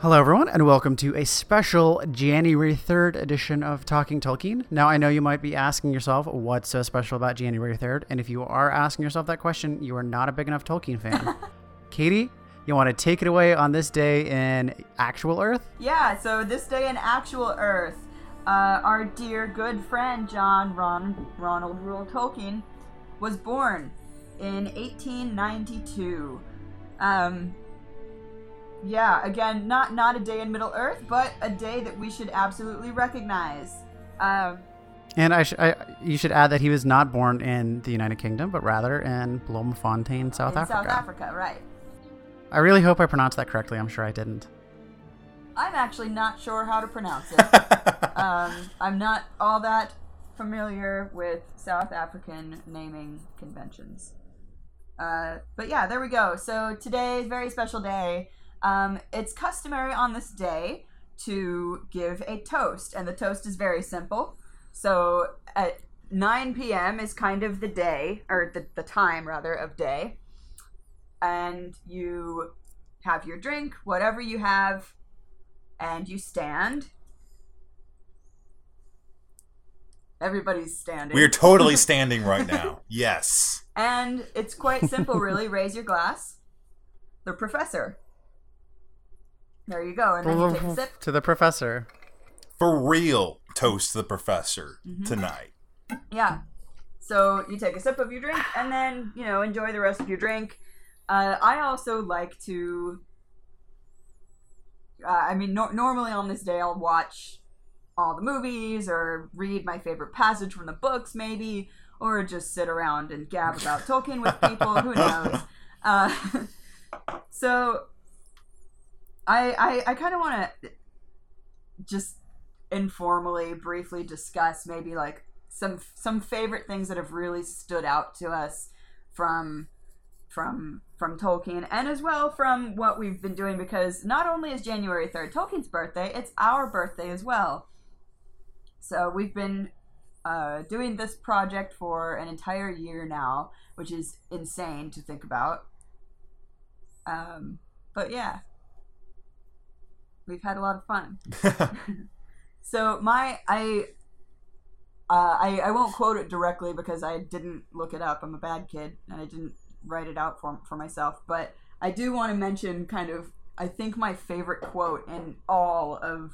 Hello, everyone, and welcome to a special January 3rd edition of Talking Tolkien. Now, I know you might be asking yourself, what's so special about January 3rd? And if you are asking yourself that question, you are not a big enough Tolkien fan. Katie, you want to take it away on this day in actual Earth? Yeah, so this day in actual Earth, uh, our dear good friend John Ron- Ronald Reuel Tolkien was born in 1892. Um, yeah, again, not not a day in Middle Earth, but a day that we should absolutely recognize. Um, And I, sh- I, you should add that he was not born in the United Kingdom, but rather in Bloemfontein, South in Africa. South Africa, right? I really hope I pronounced that correctly. I'm sure I didn't. I'm actually not sure how to pronounce it. um, I'm not all that familiar with South African naming conventions. Uh, but yeah, there we go. So today is a very special day. Um, it's customary on this day to give a toast, and the toast is very simple. So at 9 p.m. is kind of the day, or the, the time rather, of day. And you have your drink, whatever you have, and you stand. Everybody's standing. We are totally standing right now. Yes. And it's quite simple, really. Raise your glass. The professor. There you go. And then you take a sip. To the professor. For real, toast the professor Mm-hmm. tonight. Yeah. So you take a sip of your drink and then, you know, enjoy the rest of your drink. Uh, I also like to. Uh, I mean, no- normally on this day, I'll watch all the movies or read my favorite passage from the books, maybe, or just sit around and gab about Tolkien with people. Who knows? Uh, so, I I, I kind of want to just informally, briefly discuss maybe like some some favorite things that have really stood out to us from from from Tolkien and as well from what we've been doing because not only is January 3rd Tolkien's birthday, it's our birthday as well. So we've been uh, doing this project for an entire year now, which is insane to think about. Um, but yeah, we've had a lot of fun. So my I uh, I I won't quote it directly because I didn't look it up. I'm a bad kid and I didn't write it out for for myself. But I do want to mention kind of I think my favorite quote in all of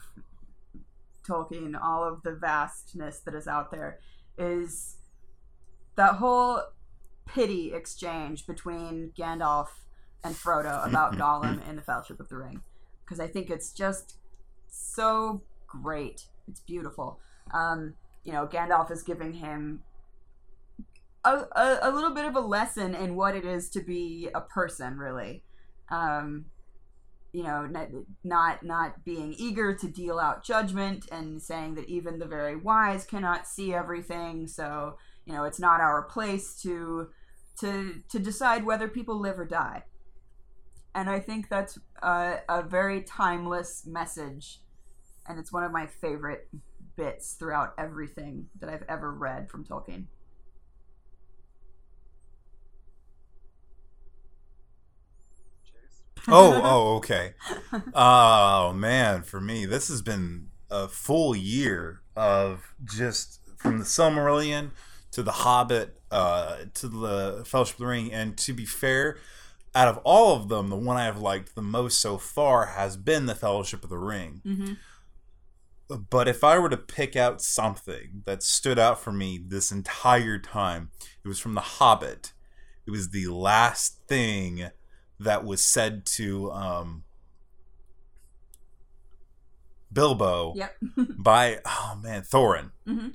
Tolkien, all of the vastness that is out there, is that whole pity exchange between Gandalf and Frodo about Gollum in the Fellowship of the Ring, because I think it's just so great. It's beautiful. Um, you know, Gandalf is giving him a, a, a little bit of a lesson in what it is to be a person, really. Um, you know, not, not not being eager to deal out judgment and saying that even the very wise cannot see everything. So you know, it's not our place to to to decide whether people live or die. And I think that's a, a very timeless message and it's one of my favorite bits throughout everything that I've ever read from Tolkien. oh, oh, okay. Oh man, for me, this has been a full year of just from the Silmarillion to the Hobbit uh, to the Fellowship of the Ring, and to be fair, out of all of them, the one I've liked the most so far has been the Fellowship of the Ring. Mm-hmm. But if I were to pick out something that stood out for me this entire time, it was from The Hobbit. It was the last thing that was said to um, Bilbo Yep. by, oh man, Thorin. Mhm.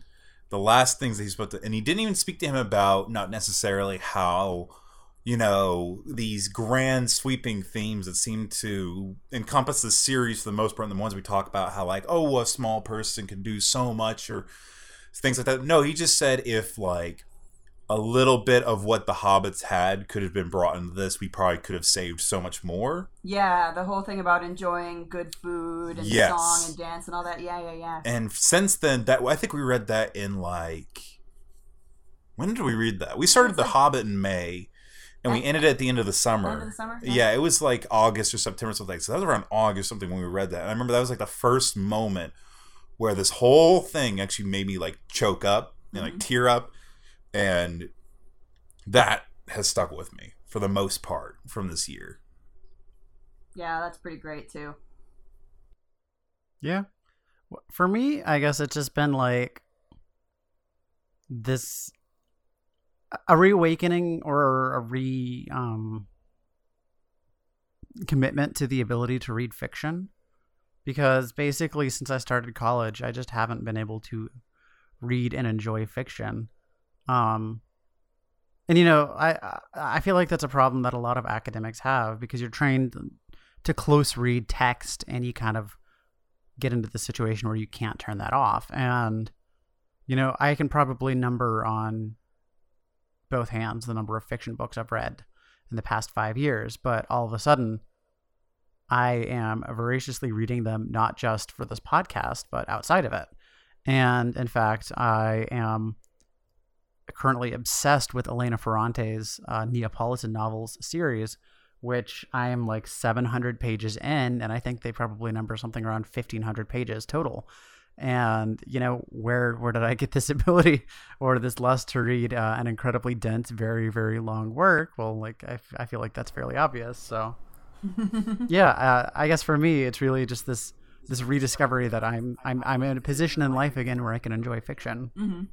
The last things that he's supposed to, and he didn't even speak to him about not necessarily how, you know, these grand sweeping themes that seem to encompass the series for the most part, and the ones we talk about, how like, oh, a small person can do so much or things like that. No, he just said if like a little bit of what the hobbits had could have been brought into this, we probably could have saved so much more. Yeah, the whole thing about enjoying good food and Yes. song and dance and all that. Yeah, yeah, yeah. And since then, that I think we read that in like when did we read that? We started The Hobbit in May, and we ended at the end of the summer. End of the summer? Yeah. it was like August or September, something. So that was around August or something when we read that. And I remember that was like the first moment where this whole thing actually made me like choke up and like Mhm. tear up, and that has stuck with me for the most part from this year. Yeah, that's pretty great too. Yeah. For me, I guess it's just been like this a reawakening or a re um commitment to the ability to read fiction because basically since I started college, I just haven't been able to read and enjoy fiction. Um and you know, I I- I feel like that's a problem that a lot of academics have because you're trained to close read text and you kind of get into the situation where you can't turn that off. And, you know, I can probably number on both hands the number of fiction books I've read in the past five years, but all of a sudden, I am voraciously reading them not just for this podcast, but outside of it. And in fact, I am currently obsessed with Elena Ferrante's uh, Neapolitan novels series, which I am like 700 pages in, and I think they probably number something around 1500 pages total. And you know where where did I get this ability or this lust to read uh, an incredibly dense, very very long work? Well, like I, f- I feel like that's fairly obvious. So yeah, uh, I guess for me it's really just this this rediscovery that I'm I'm I'm in a position in life again where I can enjoy fiction. hmm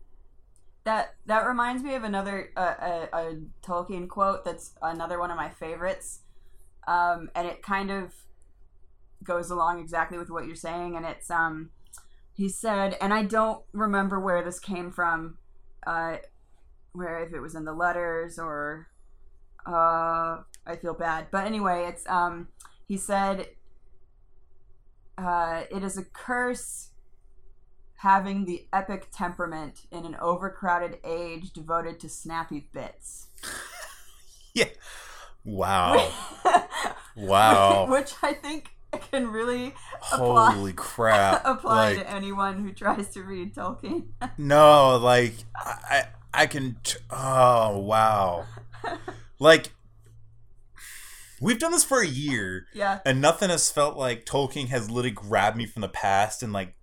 That that reminds me of another uh, a, a Tolkien quote. That's another one of my favorites, um, and it kind of goes along exactly with what you're saying. And it's um, he said, and I don't remember where this came from, uh, where if it was in the letters or, uh, I feel bad. But anyway, it's um, he said, uh, it is a curse having the epic temperament in an overcrowded age devoted to snappy bits. Yeah. Wow. Wow. Which I think can really apply, Holy crap. apply like, to anyone who tries to read Tolkien. No, like I, I can. T- oh wow! Like we've done this for a year, yeah. and nothing has felt like Tolkien has literally grabbed me from the past and like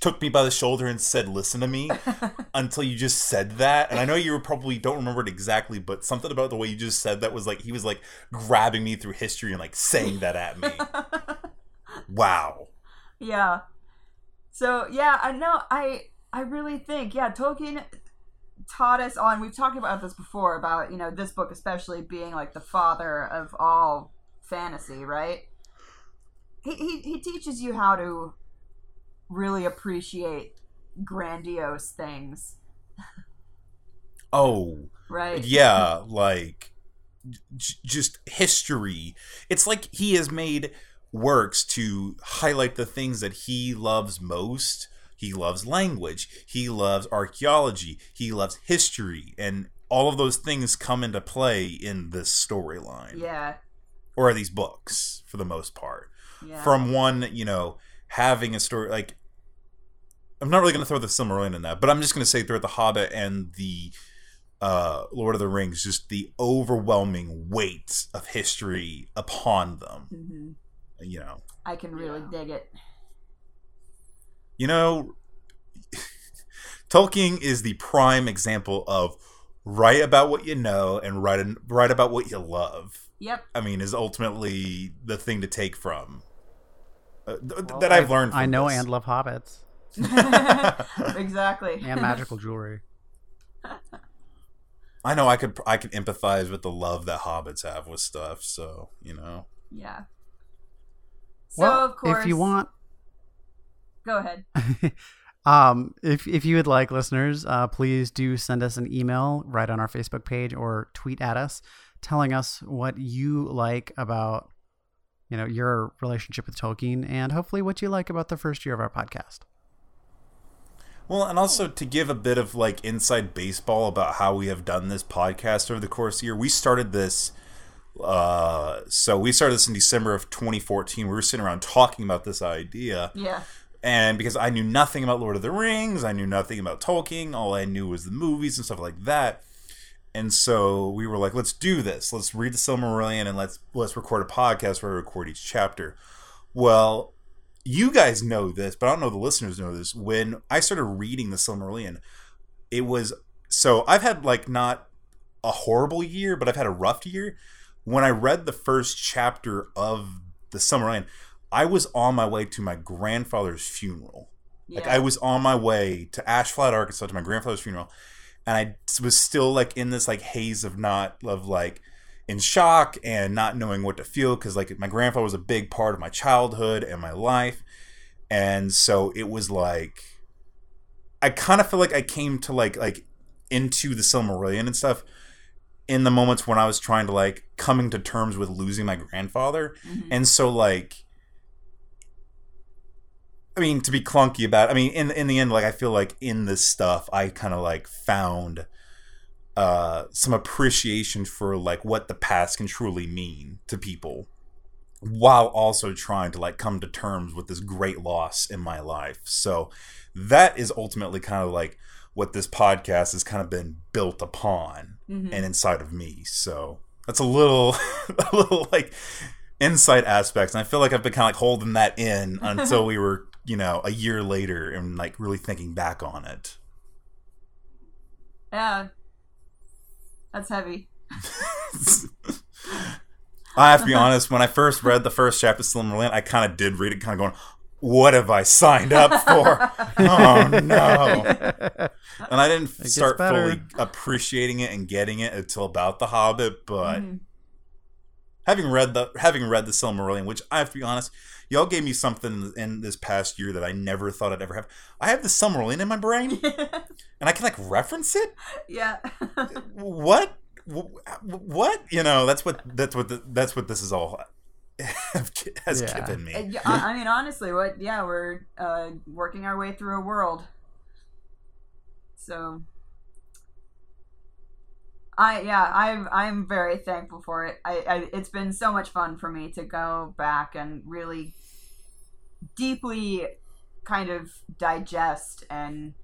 took me by the shoulder and said, "Listen to me." until you just said that, and I know you probably don't remember it exactly, but something about the way you just said that was like he was like grabbing me through history and like saying that at me. Wow. yeah. So yeah, I know. I I really think yeah, Tolkien taught us on. We've talked about this before about you know this book especially being like the father of all fantasy, right? He he, he teaches you how to really appreciate grandiose things, Oh. right? yeah like j- just history it's like he has made works to highlight the things that he loves most he loves language he loves archaeology he loves history and all of those things come into play in this storyline Yeah. or these books for the most part Yeah. from one you know having a story like i'm not really going to throw the silmarillion in that but i'm just going to say throughout the hobbit and the uh lord of the rings just the overwhelming weight of history upon them. Hmm you know. I can really dig it. you know tolkien is the prime example of write about what you know and write write about what you love. Yep. i mean is ultimately the thing to take from. Uh, th- Well, that i've I- learned from I know this. and love hobbits exactly. and magical jewelry. I know I could I could empathize with the love that hobbits have with stuff. So you know, Yeah. So well, of course, if you want, go ahead. um, if if you would like, listeners, uh, please do send us an email right on our Facebook page or tweet at us, telling us what you like about, you know, your relationship with Tolkien, and hopefully what you like about the first year of our podcast. Well, and also to give a bit of like inside baseball about how we have done this podcast over the course of the year. We started this. Uh, so we started this in December of 2014. We were sitting around talking about this idea, Yeah. and because I knew nothing about Lord of the Rings, I knew nothing about Tolkien. All I knew was the movies and stuff like that. and so we were like, let's do this. Let's read the Silmarillion and let's let's record a podcast where we record each chapter. Well, you guys know this, but I don't know the listeners know this. When I started reading the Silmarillion, it was so I've had like not a horrible year, but I've had a rough year. When I read the first chapter of the Silmarillion, I was on my way to my grandfather's funeral. Like I was on my way to Ash Flat, Arkansas, to my grandfather's funeral, and I was still like in this like haze of not of like in shock and not knowing what to feel because like my grandfather was a big part of my childhood and my life, and so it was like I kind of feel like I came to like like into the Silmarillion and stuff in the moments when I was trying to like coming to terms with losing my grandfather, Mhm. and so like I mean, to be clunky about, I mean, in in the end, like I feel like in this stuff, I kind of like found uh some appreciation for like what the past can truly mean to people, while also trying to like come to terms with this great loss in my life. So that is ultimately kind of like what this podcast has kind of been built upon Mhm. and inside of me. So that's a little, a little like insight aspects. And I feel like I've been kind of like holding that in until we were, you know, a year later and like really thinking back on it. yeah. That's heavy. I have to be honest, when I first read the first chapter of Silmarillion, I kind of did read it kind of going, what have I signed up for? oh no. And I didn't start better. fully appreciating it and getting it until about The Hobbit, but Mhm. having read the having read the Silmarillion, which I have to be honest, y'all gave me something in this past year that I never thought I'd ever have. I have the Silmarillion in my brain, and I can like reference it. yeah. What? What? You know, that's what that's what the, that's what this is all has Yeah. given me. Yeah, I I mean, honestly, what? Yeah, we're uh, working our way through a world. So, I yeah, I'm I'm very thankful for it. I, I it's been so much fun for me to go back and really deeply kind of digest and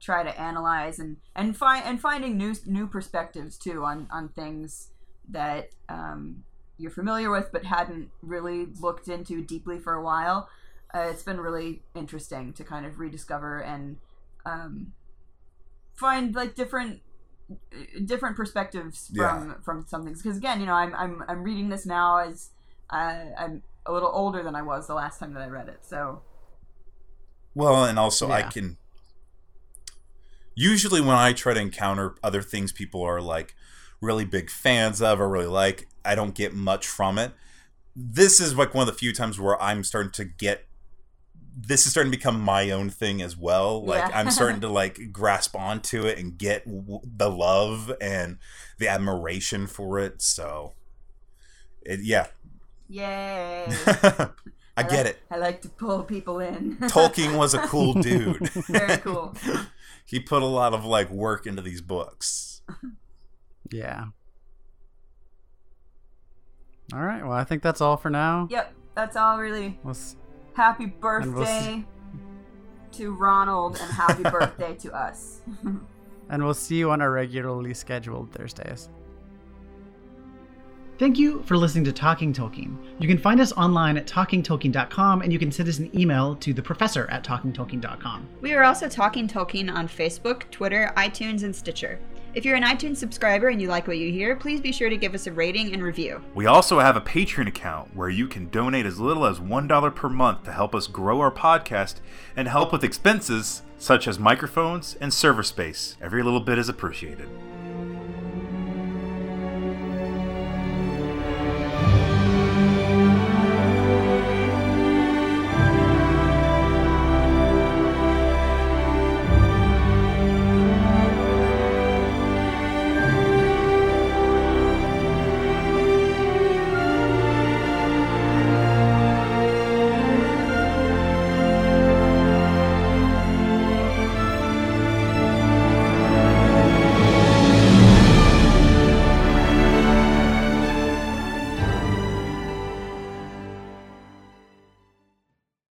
try to analyze and and find and finding new new perspectives too on on things that um, you're familiar with but hadn't really looked into deeply for a while. Uh, it's been really interesting to kind of rediscover and um, find like different different perspectives from Yeah. from some things. Because again, you know, I'm I'm I'm reading this now as uh, I'm a little older than I was the last time that I read it. So Well, and also I can. Usually, when I try to encounter other things people are like really big fans of or really like, I don't get much from it. This is like one of the few times where I'm starting to get. This is starting to become my own thing as well. Like Yeah. I'm starting to like grasp onto it and get w- the love and the admiration for it. So, it, yeah, yay! I get like- it. I like to pull people in. Tolkien was a cool dude. Very cool. He put a lot of like work into these books. Yeah. All right. Well, I think that's all for now. Yep, that's all really. We'll s- Happy birthday we'll s- to Ronald and happy birthday to us. and we'll see you on our regularly scheduled Thursdays. Thank you for listening to Talking Tolkien. You can find us online at talkingtolkien.com and you can send us an email to the professor at talkingtolkien.com. we are also Talking Tolkien on Facebook, Twitter, iTunes, and Stitcher. If you're an iTunes subscriber and you like what you hear, please be sure to give us a rating and review. We also have a Patreon account where you can donate as little as $1 per month to help us grow our podcast and help with expenses such as microphones and server space. Every little bit is appreciated.